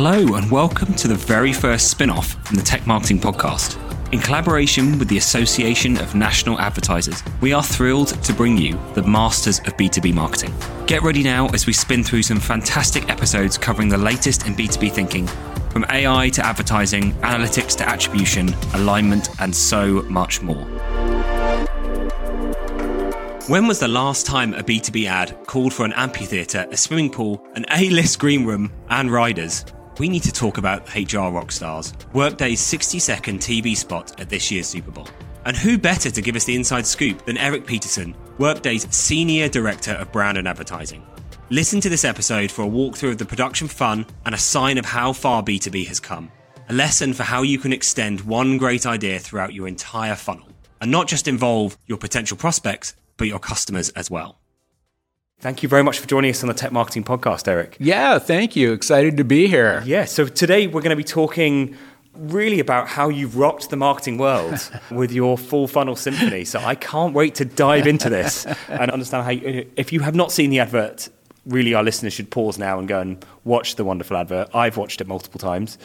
Hello, and welcome to the very first spin off from the Tech Marketing Podcast. In collaboration with the Association of National Advertisers, we are thrilled to bring you the masters of B2B marketing. Get ready now as we spin through some fantastic episodes covering the latest in B2B thinking, from AI to advertising, analytics to attribution, alignment, and so much more. When was the last time a B2B ad called for an amphitheatre, a swimming pool, an A list green room, and riders? We need to talk about HR rock stars, Workday's 60 second TV spot at this year's Super Bowl. And who better to give us the inside scoop than Erik Petersen, Workday's Senior Director of Brand and Advertising? Listen to this episode for a walkthrough of the production fun and a sign of how far B2B has come. A lesson for how you can extend one great idea throughout your entire funnel and not just involve your potential prospects, but your customers as well. Thank you very much for joining us on the Tech Marketing Podcast, Erik. Yeah, thank you. Excited to be here. Yeah, so today we're going to be talking really about how you've rocked the marketing world with your full funnel symphony. So I can't wait to dive into this and understand how, you, if you have not seen the advert, really our listeners should pause now and go and watch the wonderful advert. I've watched it multiple times.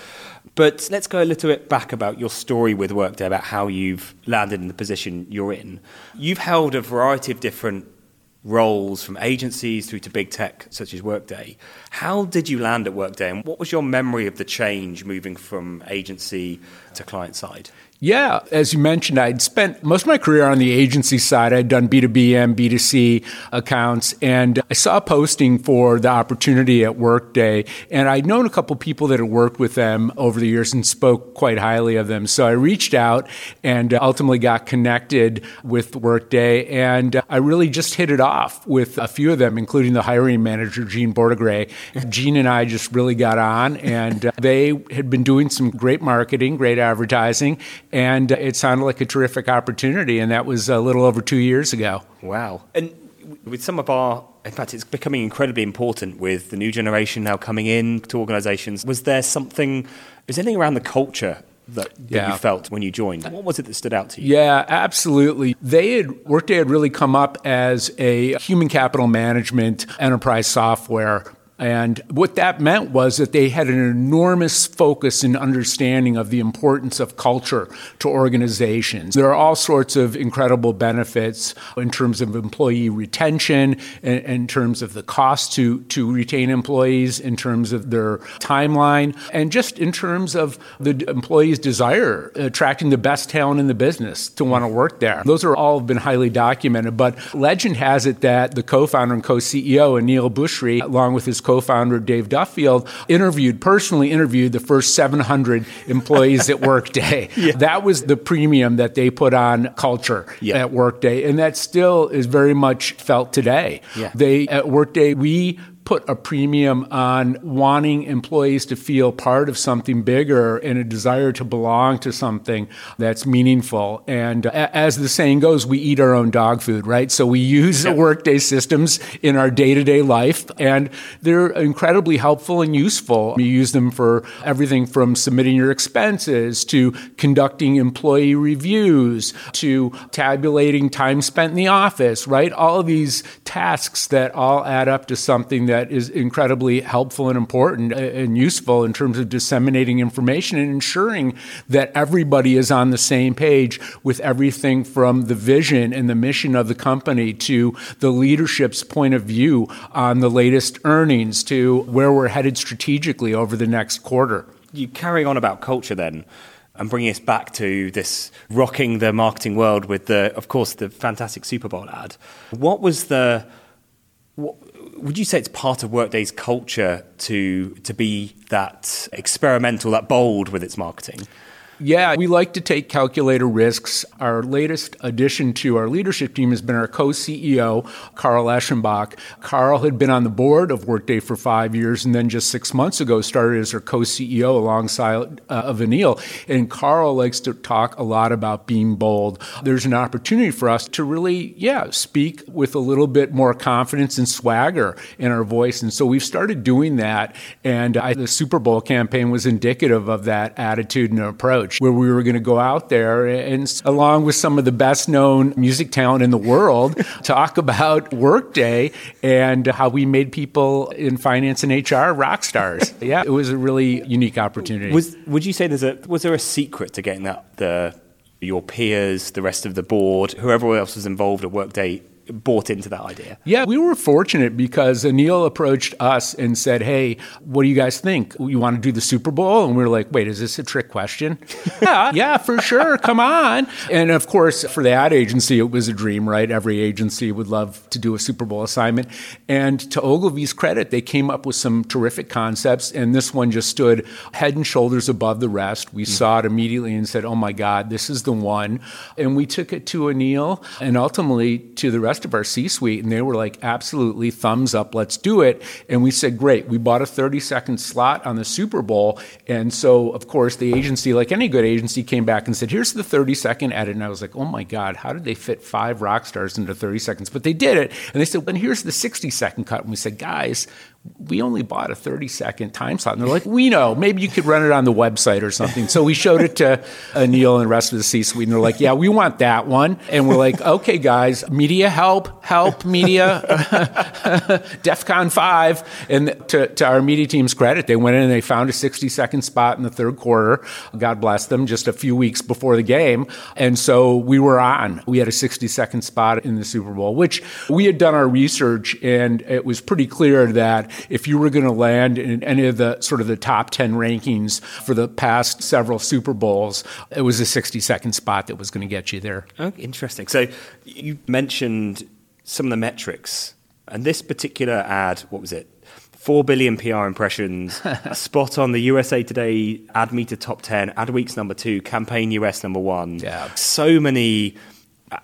But let's go a little bit back about your story with Workday, about how you've landed in the position you're in. You've held a variety of different roles from agencies through to big tech such as Workday. How did you land at Workday and what was your memory of the change moving from agency to client side? Yeah, as you mentioned, I'd spent most of my career on the agency side. I'd done B2B and B2C accounts, and I saw a posting for the opportunity at Workday. And I'd known a couple people that had worked with them over the years and spoke quite highly of them. So I reached out and ultimately got connected with Workday. And I really just hit it off with a few of them, including the hiring manager, Gene Bordigray. Gene and I just really got on, and they had been doing some great marketing, great advertising and it sounded like a terrific opportunity. And that was a little over two years ago. Wow. And with some of our, in fact, it's becoming incredibly important with the new generation now coming in to organizations. Was there something, is anything around the culture that, that yeah. you felt when you joined? What was it that stood out to you? Yeah, absolutely. They had Workday had really come up as a human capital management enterprise software and what that meant was that they had an enormous focus and understanding of the importance of culture to organizations. There are all sorts of incredible benefits in terms of employee retention, in, in terms of the cost to, to retain employees, in terms of their timeline, and just in terms of the employee's desire, attracting the best talent in the business to want to work there. Those are all been highly documented, but legend has it that the co-founder and co-CEO, Aneel Bhusri, along with his co-founder Dave Duffield interviewed personally interviewed the first 700 employees at Workday. yeah. That was the premium that they put on culture yeah. at Workday, and that still is very much felt today. Yeah. They at Workday we put a premium on wanting employees to feel part of something bigger and a desire to belong to something that's meaningful. And as the saying goes, we eat our own dog food, right? So we use the workday systems in our day to day life, and they're incredibly helpful and useful. You use them for everything from submitting your expenses to conducting employee reviews to tabulating time spent in the office, right? All of these tasks that all add up to something that that is incredibly helpful and important uh, and useful in terms of disseminating information and ensuring that everybody is on the same page with everything from the vision and the mission of the company to the leadership's point of view on the latest earnings to where we're headed strategically over the next quarter. You carry on about culture then and bringing us back to this rocking the marketing world with the, of course, the fantastic Super Bowl ad. What was the would you say it's part of Workday's culture to to be that experimental, that bold with its marketing? Yeah, we like to take calculator risks. Our latest addition to our leadership team has been our co CEO, Carl Eschenbach. Carl had been on the board of Workday for five years and then just six months ago started as our co CEO alongside uh, of Aneel. And Carl likes to talk a lot about being bold. There's an opportunity for us to really, yeah, speak with a little bit more confidence and swagger in our voice. And so we've started doing that. And the Super Bowl campaign was indicative of that attitude and approach. Where we were going to go out there and, along with some of the best known music talent in the world, talk about Workday and how we made people in finance and HR rock stars. yeah, it was a really unique opportunity. Was, would you say there's a, was there a secret to getting that, the, your peers, the rest of the board, whoever else was involved at Workday bought into that idea. Yeah, we were fortunate because Aneel approached us and said, Hey, what do you guys think? You want to do the Super Bowl? And we were like, Wait, is this a trick question? yeah, yeah, for sure. Come on. And of course, for the ad agency, it was a dream, right? Every agency would love to do a Super Bowl assignment. And to Ogilvy's credit, they came up with some terrific concepts. And this one just stood head and shoulders above the rest. We mm-hmm. saw it immediately and said, Oh my God, this is the one. And we took it to Aneel and ultimately to the rest rest of our C suite, and they were like, absolutely, thumbs up, let's do it. And we said, great. We bought a 30 second slot on the Super Bowl. And so, of course, the agency, like any good agency, came back and said, here's the 30 second edit. And I was like, oh my God, how did they fit five rock stars into 30 seconds? But they did it. And they said, well, here's the 60 second cut. And we said, guys, we only bought a 30 second time slot. And they're like, we know, maybe you could run it on the website or something. So we showed it to Aneel and the rest of the C suite, and they're like, yeah, we want that one. And we're like, okay, guys, media help, help, media, DEF CON 5. And to, to our media team's credit, they went in and they found a 60 second spot in the third quarter. God bless them, just a few weeks before the game. And so we were on. We had a 60 second spot in the Super Bowl, which we had done our research, and it was pretty clear that if you were going to land in any of the sort of the top 10 rankings for the past several Super Bowls, it was a 60 second spot that was going to get you there. Oh, interesting. So you mentioned some of the metrics, and this particular ad, what was it? 4 billion PR impressions, a spot on the USA Today Ad Meter top 10, Adweek's number two, Campaign US number one. Yeah. So many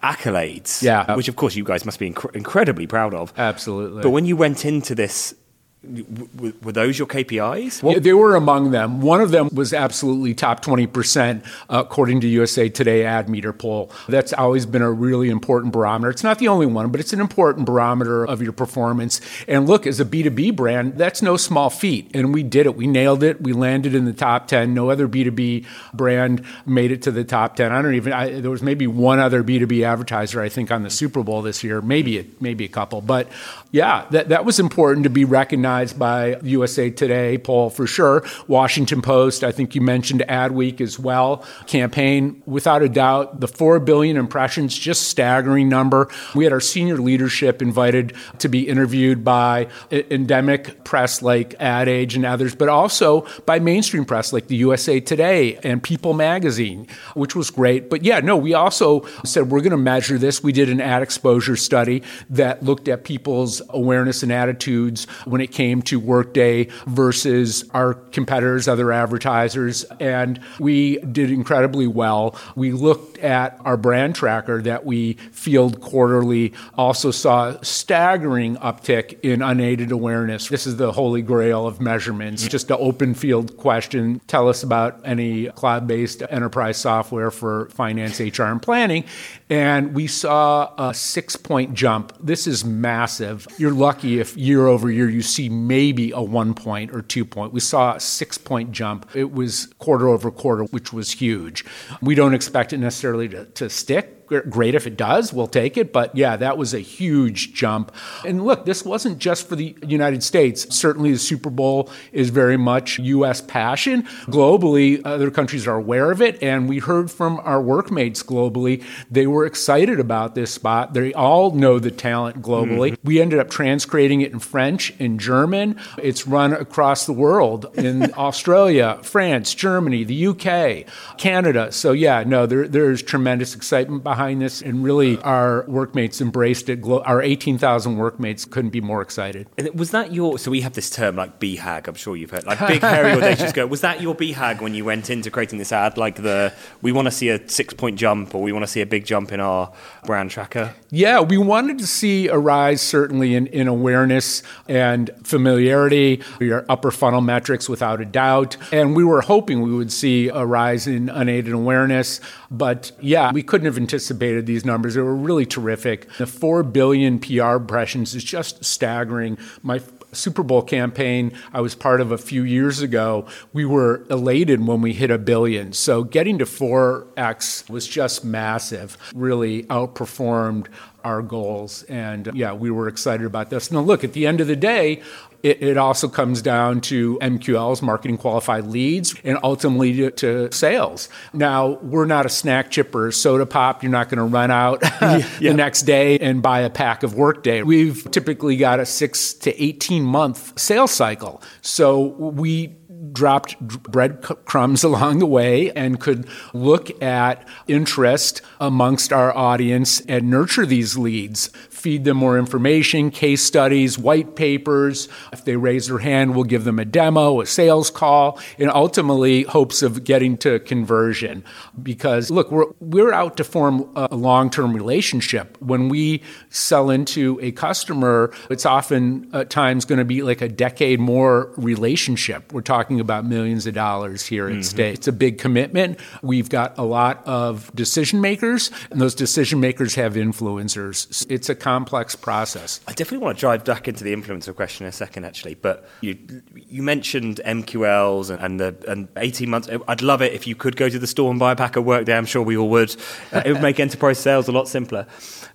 accolades, yeah. which of course you guys must be inc- incredibly proud of. Absolutely. But when you went into this were those your KPIs? Well, they were among them. One of them was absolutely top 20%, uh, according to USA Today Ad Meter poll. That's always been a really important barometer. It's not the only one, but it's an important barometer of your performance. And look, as a B2B brand, that's no small feat. And we did it. We nailed it. We landed in the top 10. No other B2B brand made it to the top 10. I don't even, I, there was maybe one other B2B advertiser, I think, on the Super Bowl this year, maybe a, maybe a couple. But yeah, that, that was important to be recognized by USA Today poll for sure. Washington Post, I think you mentioned Adweek as well. Campaign, without a doubt, the 4 billion impressions, just staggering number. We had our senior leadership invited to be interviewed by endemic press like Ad Age and others, but also by mainstream press like the USA Today and People Magazine, which was great. But yeah, no, we also said we're going to measure this. We did an ad exposure study that looked at people's awareness and attitudes when it came to Workday versus our competitors, other advertisers, and we did incredibly well. We looked at our brand tracker that we field quarterly, also saw staggering uptick in unaided awareness. This is the holy grail of measurements. Just an open field question. Tell us about any cloud based enterprise software for finance, HR, and planning. And we saw a six point jump. This is massive. You're lucky if year over year you see maybe a one point or two point. We saw a six point jump. It was quarter over quarter, which was huge. We don't expect it necessarily to, to stick great if it does, we'll take it. But yeah, that was a huge jump. And look, this wasn't just for the United States. Certainly, the Super Bowl is very much U.S. passion. Globally, other countries are aware of it. And we heard from our workmates globally, they were excited about this spot. They all know the talent globally. Mm-hmm. We ended up transcreating it in French, in German. It's run across the world in Australia, France, Germany, the UK, Canada. So yeah, no, there, there's tremendous excitement behind behind this, and really our workmates embraced it. Our 18,000 workmates couldn't be more excited. And was that your? So we have this term like BHAG. I'm sure you've heard like big hairy audacious go. Was that your BHAG when you went into creating this ad? Like the we want to see a six point jump, or we want to see a big jump in our brand tracker. Yeah, we wanted to see a rise certainly in, in awareness and familiarity, your upper funnel metrics without a doubt, and we were hoping we would see a rise in unaided awareness. But yeah, we couldn't have anticipated anticipated these numbers. They were really terrific. The 4 billion PR impressions is just staggering. My Super Bowl campaign I was part of a few years ago, we were elated when we hit a billion. So getting to 4x was just massive, really outperformed our goals. And yeah, we were excited about this. Now, look, at the end of the day, it, it, also comes down to MQLs, marketing qualified leads, and ultimately to, to, sales. Now, we're not a snack chipper or soda pop. You're not going to run out yeah. the next day and buy a pack of Workday. We've typically got a six to 18 month sales cycle. So we dropped breadcrumbs along the way and could look at interest amongst our audience and nurture these leads feed them more information, case studies, white papers. If they raise their hand, we'll give them a demo, a sales call, and ultimately hopes of getting to conversion. Because look, we're, we're out to form a long term relationship. When we sell into a customer, it's often at times going to be like a decade more relationship. We're talking about millions of dollars here at mm-hmm. stake. It's a big commitment. We've got a lot of decision makers, and those decision makers have influencers. It's a complex process. I definitely want to drive back into the influencer question in a second, actually. But you you mentioned MQLs and, and the and eighteen months. I'd love it if you could go to the store and buy a pack of Workday. I'm sure we all would. Uh, it would make enterprise sales a lot simpler.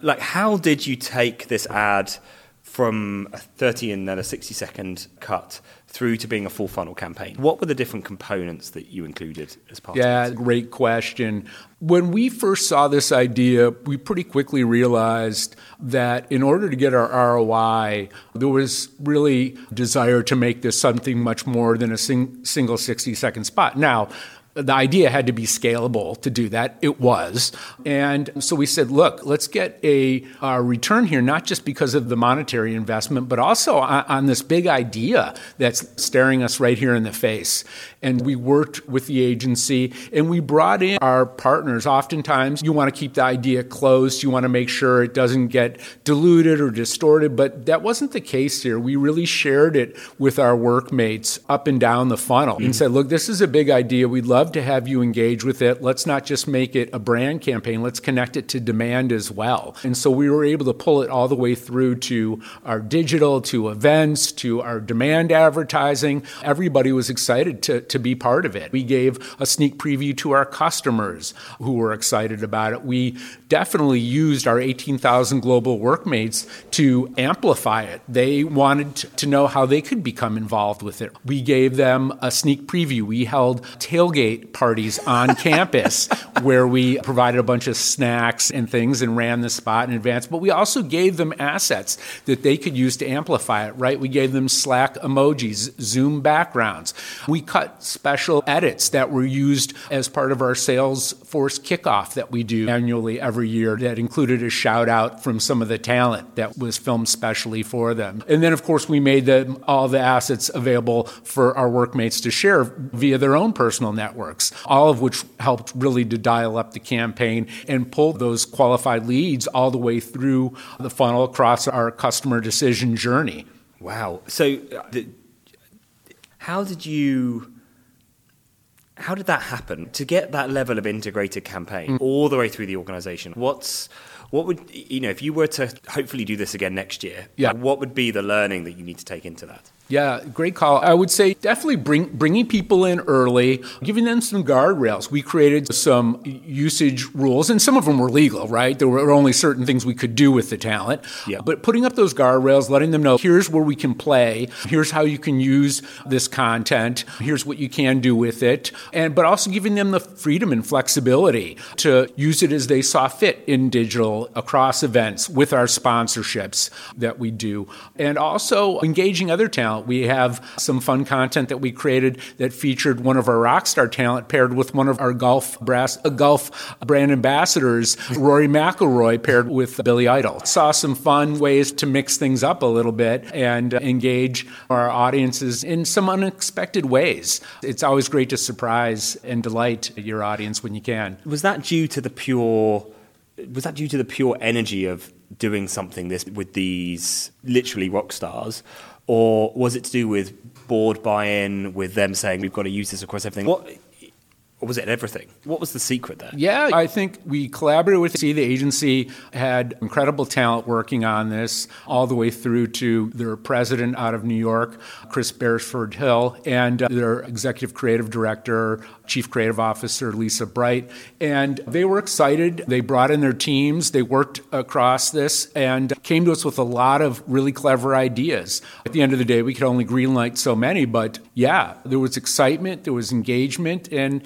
Like, how did you take this ad? From a 30 and then a 60 second cut through to being a full funnel campaign? What were the different components that you included as part yeah, of it? Yeah, great question. When we first saw this idea, we pretty quickly realized that in order to get our ROI, there was really desire to make this something much more than a sing- single 60 second spot. Now, the idea had to be scalable to do that. It was. And so we said, look, let's get a, a return here, not just because of the monetary investment, but also on, on, this big idea that's staring us right here in the face. And we worked with the agency and we brought in our partners. Oftentimes, you want to keep the idea close, you want to make sure it doesn't get diluted or distorted, but that wasn't the case here. We really shared it with our workmates up and down the funnel mm-hmm. and said, look, this is a big idea. We'd love love to have you engage with it. Let's not just make it a brand campaign, let's connect it to demand as well. And so we were able to pull it all the way through to our digital, to events, to our demand advertising. Everybody was excited to, to be part of it. We gave a sneak preview to our customers who were excited about it. We definitely used our 18,000 global workmates to amplify it. They wanted to know how they could become involved with it. We gave them a sneak preview. We held tailgate tailgate parties on campus where we provided a bunch of snacks and things and ran the spot in advance. But we also gave them assets that they could use to amplify it, right? We gave them Slack emojis, Zoom backgrounds. We cut special edits that were used as part of our Salesforce kickoff that we do annually every year that included a shout out from some of the talent that was filmed specially for them. And then, of course, we made them all the assets available for our workmates to share via their own personal network networks, all of which helped really to dial up the campaign and pull those qualified leads all the way through the funnel across our customer decision journey. Wow. So, the, how did you how did that happen to get that level of integrated campaign mm. all the way through the organization what's what would you know if you were to hopefully do this again next year yeah. what would be the learning that you need to take into that yeah, great call. I would say definitely bring, bringing people in early, giving them some guardrails. We created some usage rules, and some of them were legal, right? There were only certain things we could do with the talent. Yeah. But putting up those guardrails, letting them know here's where we can play, here's how you can use this content, here's what you can do with it, and but also giving them the freedom and flexibility to use it as they saw fit in digital across events with our sponsorships that we do, and also engaging other talent We have some fun content that we created that featured one of our rock star talent paired with one of our golf brass uh, golf brand ambassadors, Rory McIlroy, paired with Billy Idol. Saw some fun ways to mix things up a little bit and engage our audiences in some unexpected ways. It's always great to surprise and delight your audience when you can. Was that due to the pure was that due to the pure energy of doing something this with these literally rock stars or was it to do with board buy-in, with them saying we've got to use this across everything? What or was it everything? What was the secret there? Yeah, I think we collaborated with. The agency had incredible talent working on this, all the way through to their president out of New York, Chris Beresford Hill, and uh, their executive creative director, chief creative officer, Lisa Bright. And they were excited. They brought in their teams, they worked across this, and came to us with a lot of really clever ideas. At the end of the day, we could only greenlight so many, but yeah, there was excitement, there was engagement, and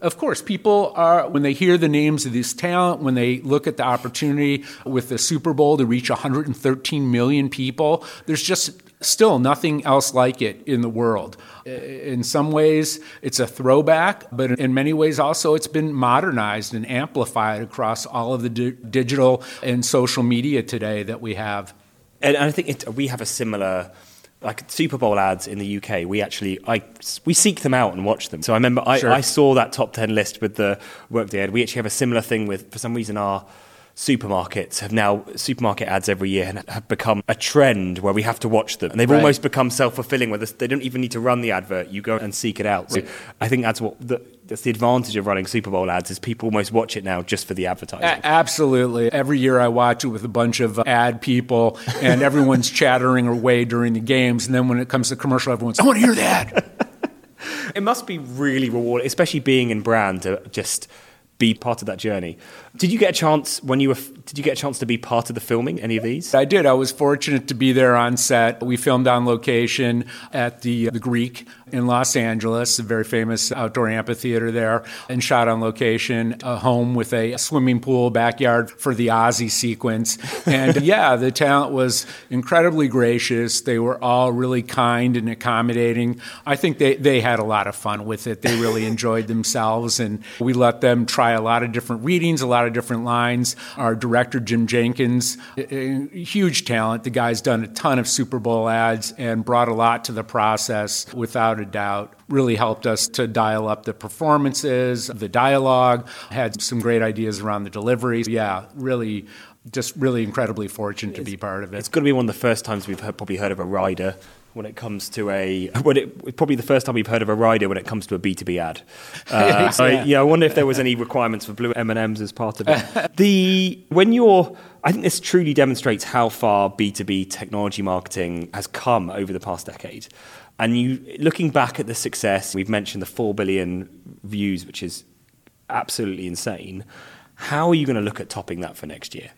of course, people are, when they hear the names of this talent, when they look at the opportunity with the Super Bowl to reach 113 million people, there's just still nothing else like it in the world. In some ways, it's a throwback, but in many ways, also, it's been modernized and amplified across all of the di- digital and social media today that we have. And I think it, we have a similar like Super Bowl ads in the UK, we actually I we seek them out and watch them. So I remember I, sure. I saw that top ten list with the Workday ad. We actually have a similar thing with for some reason our supermarkets have now supermarket ads every year and have become a trend where we have to watch them. And they've right. almost become self-fulfilling where they don't even need to run the advert. You go and seek it out. So i think that's what the, that's the advantage of running super bowl ads is people almost watch it now just for the advertising. A- absolutely. Every year i watch it with a bunch of uh, ad people and everyone's chattering away during the games. And then when it comes to commercial everyone's i want to hear that. It must be really rewarding especially being in brand to just be part of that journey. Did you get a chance when you were? Did you get a chance to be part of the filming? Any of these? I did. I was fortunate to be there on set. We filmed on location at the uh, the Greek in Los Angeles, a very famous outdoor amphitheater there, and shot on location a home with a swimming pool backyard for the Ozzy sequence. And yeah, the talent was incredibly gracious. They were all really kind and accommodating. I think they, they had a lot of fun with it. They really enjoyed themselves, and we let them try a lot of different readings, a lot of different lines. Our director, Jim Jenkins, huge talent. The guy's done a ton of Super Bowl ads and brought a lot to the process without a doubt. Really helped us to dial up the performances, the dialogue, had some great ideas around the delivery. Yeah, really just really incredibly fortunate to be part of it. It's going to be one of the first times we've heard, probably heard of a rider when it comes to a when it probably the first time we've heard of a rider when it comes to a B2B ad. Uh, yeah. yeah, I wonder if there was any requirements for blue M&Ms as part of it. the when you're I think this truly demonstrates how far B2B technology marketing has come over the past decade. And you looking back at the success, we've mentioned the 4 billion views which is absolutely insane. How are you going to look at topping that for next year?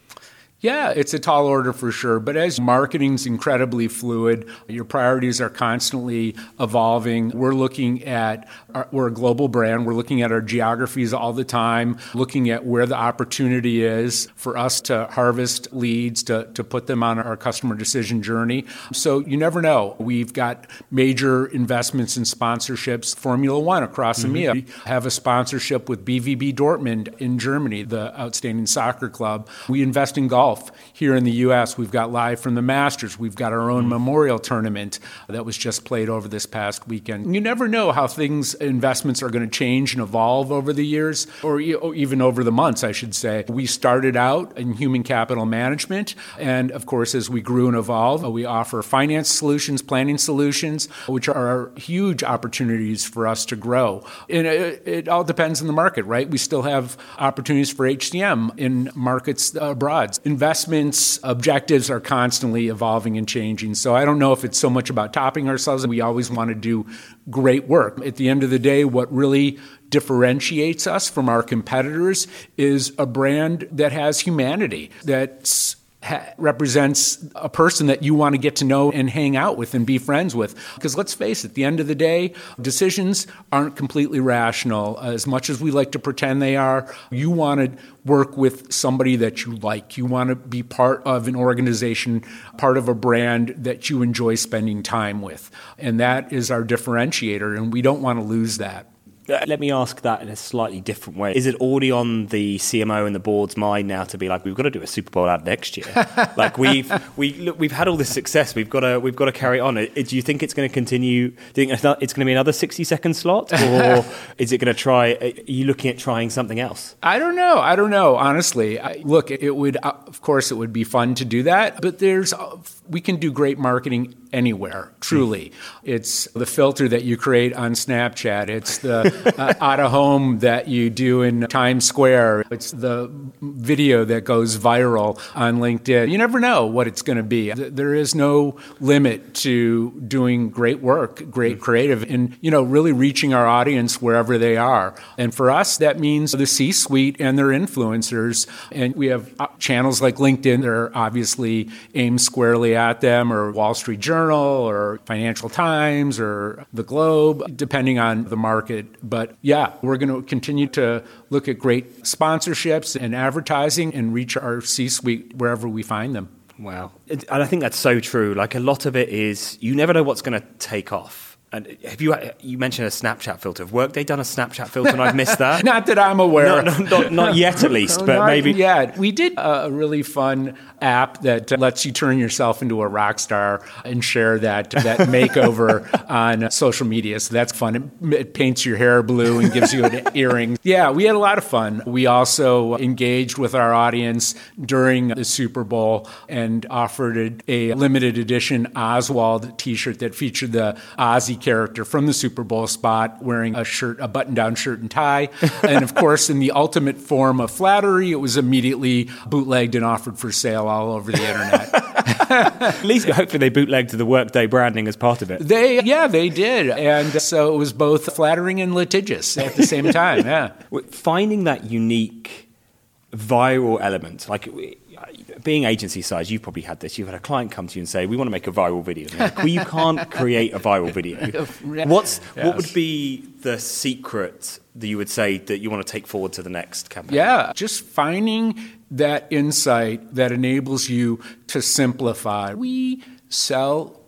Yeah, it's a tall order for sure. But as marketing's incredibly fluid, your priorities are constantly evolving. We're looking at, our, we're a global brand. We're looking at our geographies all the time, looking at where the opportunity is for us to harvest leads, to, to put them on our customer decision journey. So you never know. We've got major investments in sponsorships. Formula One across mm-hmm. EMEA we have a sponsorship with BVB Dortmund in Germany, the outstanding soccer club. We invest in golf golf here in the U.S. We've got live from the Masters. We've got our own mm. memorial tournament that was just played over this past weekend. You never know how things, investments are going to change and evolve over the years, or even over the months, I should say. We started out in human capital management, and of course, as we grew and evolved, we offer finance solutions, planning solutions, which are huge opportunities for us to grow. And it, it all depends on the market, right? We still have opportunities for HCM in markets abroad investments objectives are constantly evolving and changing. So I don't know if it's so much about topping ourselves. We always want to do great work. At the end of the day, what really differentiates us from our competitors is a brand that has humanity, that's ha- represents a person that you want to get to know and hang out with and be friends with. Because let's face it, at the end of the day, decisions aren't completely rational. Uh, as much as we like to pretend they are, you want to work with somebody that you like. You want to be part of an organization, part of a brand that you enjoy spending time with. And that is our differentiator, and we don't want to lose that. Uh, let me ask that in a slightly different way. Is it already on the CMO and the board's mind now to be like, we've got to do a Super Bowl ad next year? like we've we look, we've had all this success, we've got to we've got to carry on. Uh, do you think it's going to continue? Do you think it's going to be another sixty second slot, or is it going to try? Uh, are you looking at trying something else? I don't know. I don't know. Honestly, I, look, it would of course it would be fun to do that, but there's we can do great marketing anywhere, truly. It's the filter that you create on Snapchat, it's the uh, out of home that you do in Times Square, it's the video that goes viral on LinkedIn. You never know what it's going to be. There is no limit to doing great work, great creative, and you know, really reaching our audience wherever they are. And for us, that means the C suite and their influencers. And we have uh, channels like LinkedIn that are obviously aimed squarely at them, or Wall Street Journal, or Financial Times, or The Globe, depending on the market. But yeah, we're going to continue to look at great sponsorships and advertising and reach our C suite wherever we find them. Wow. And I think that's so true. Like a lot of it is you never know what's going to take off and have you you mentioned a Snapchat filter? Have Workday done a Snapchat filter and I've missed that? not that I'm aware. No, no, not, not, yet, at least, but not maybe. Yeah, we did a really fun app that lets you turn yourself into a rock star and share that that makeover on social media. So that's fun. It, it, paints your hair blue and gives you an earring. Yeah, we had a lot of fun. We also engaged with our audience during the Super Bowl and offered a, a limited edition Oswald T-shirt that featured the Ozzy character from the Super Bowl spot wearing a shirt, a button down shirt and tie. and of course, in the ultimate form of flattery, it was immediately bootlegged and offered for sale all over the internet. At least, hopefully, they bootlegged the Workday branding as part of it. They, yeah, they did. And so it was both flattering and litigious at the same time. Yeah. Finding that unique viral element, like being agency size, you've probably had this. You've had a client come to you and say, "We want to make a viral video." Like, well, you can't create a viral video. What's yes. what would be the secret that you would say that you want to take forward to the next campaign? Yeah, just finding that insight that enables you to simplify. We sell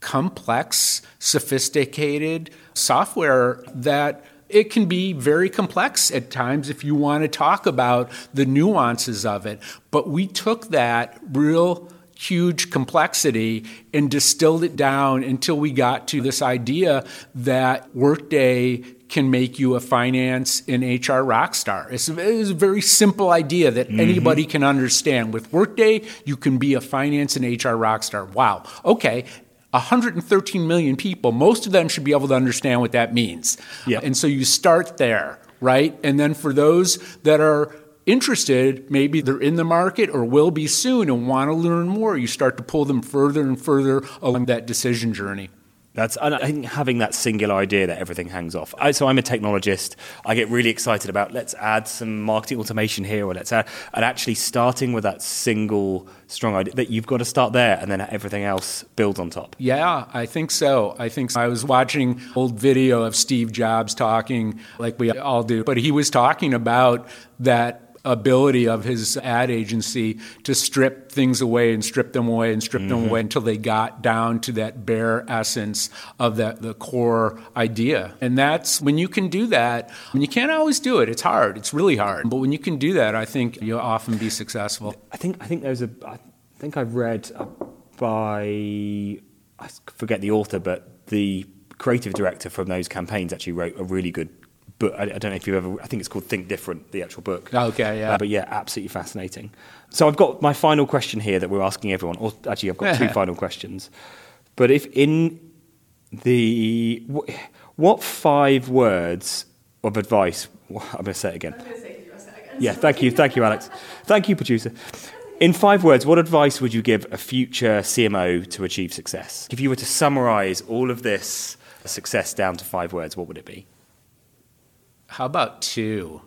complex, sophisticated software that it can be very complex at times if you want to talk about the nuances of it. But we took that real huge complexity and distilled it down until we got to this idea that Workday can make you a finance and HR rock star. It's a, it's a very simple idea that mm-hmm. anybody can understand. With Workday, you can be a finance and HR rock star. Wow. Okay. 113 million people, most of them should be able to understand what that means. Yeah. And so you start there, right? And then for those that are interested, maybe they're in the market or will be soon and want to learn more, you start to pull them further and further along that decision journey. That's I think having that singular idea that everything hangs off. I, so I'm a technologist. I get really excited about let's add some marketing automation here, or let's add, and actually starting with that single strong idea that you've got to start there, and then everything else builds on top. Yeah, I think so. I think so. I was watching old video of Steve Jobs talking, like we all do, but he was talking about that ability of his ad agency to strip things away and strip them away and strip mm-hmm. them away until they got down to that bare essence of that the core idea. And that's when you can do that. And you can't always do it. It's hard. It's really hard. But when you can do that, I think you'll often be successful. I think I think there's a I think I've read by I forget the author, but the creative director from those campaigns actually wrote a really good but I, I, don't know if you've ever. I think it's called Think Different, the actual book. Okay, yeah. Uh, but yeah, absolutely fascinating. So I've got my final question here that we're asking everyone. Or actually, I've got two final questions. But if in the what five words of advice? I'm going to say it again. Yeah, thank you, thank you, Alex. Thank you, producer. In five words, what advice would you give a future CMO to achieve success? If you were to summarize all of this success down to five words, what would it be? How about two?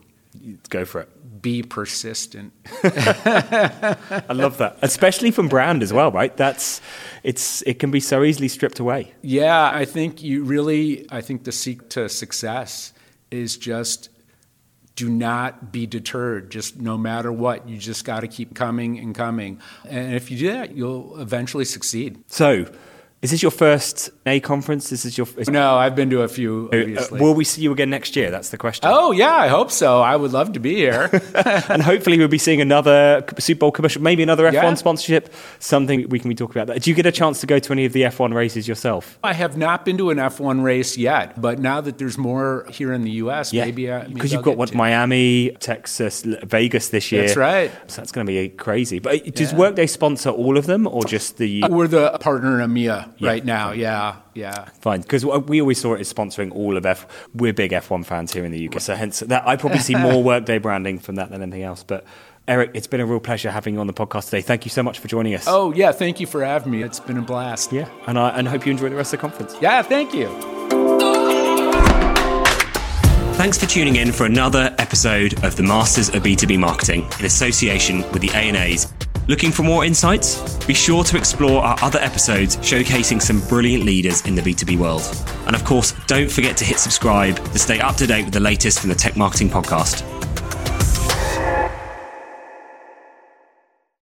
Go for it. Be persistent. I love that, especially from brand as well, right? That's it's it can be so easily stripped away. Yeah, I think you really. I think the seek to success is just do not be deterred. Just no matter what, you just got to keep coming and coming. And if you do that, you'll eventually succeed. So Is this your first A conference? This is your is, No, I've been to a few. uh, will we see you again next year? That's the question. oh yeah, I hope so. I would love to be here. and hopefully we'll be seeing another Super Bowl commercial, maybe another F1 Yeah. sponsorship, something we can be talking about. That. Do you get a chance to go to any of the F1 races yourself? I have not been to an F1 race yet, but now that there's more here in the U.S., maybe I- maybe because you've got what to. Miami, Texas, Vegas this year. That's right. So that's going to be crazy. But uh, does Yeah. Workday sponsor all of them, or just the? We're the partner in EMEA Yeah. right now. Yeah, yeah. Fine, because we always saw it as sponsoring all of F. We're big F1 fans here in the UK, so hence that I probably see more Workday branding from that than anything else. But Erik, it's been a real pleasure having you on the podcast today. Thank you so much for joining us. Oh yeah, thank you for having me. It's been a blast. yeah, and I and hope you enjoy the rest of the conference. Yeah, thank you. Thanks for tuning in for another episode of the Masters of B2B Marketing in association with the ANAs. Looking for more insights? Be sure to explore our other episodes showcasing some brilliant leaders in the B2B world. And of course, don't forget to hit subscribe to stay up to date with the latest from the Tech Marketing Podcast.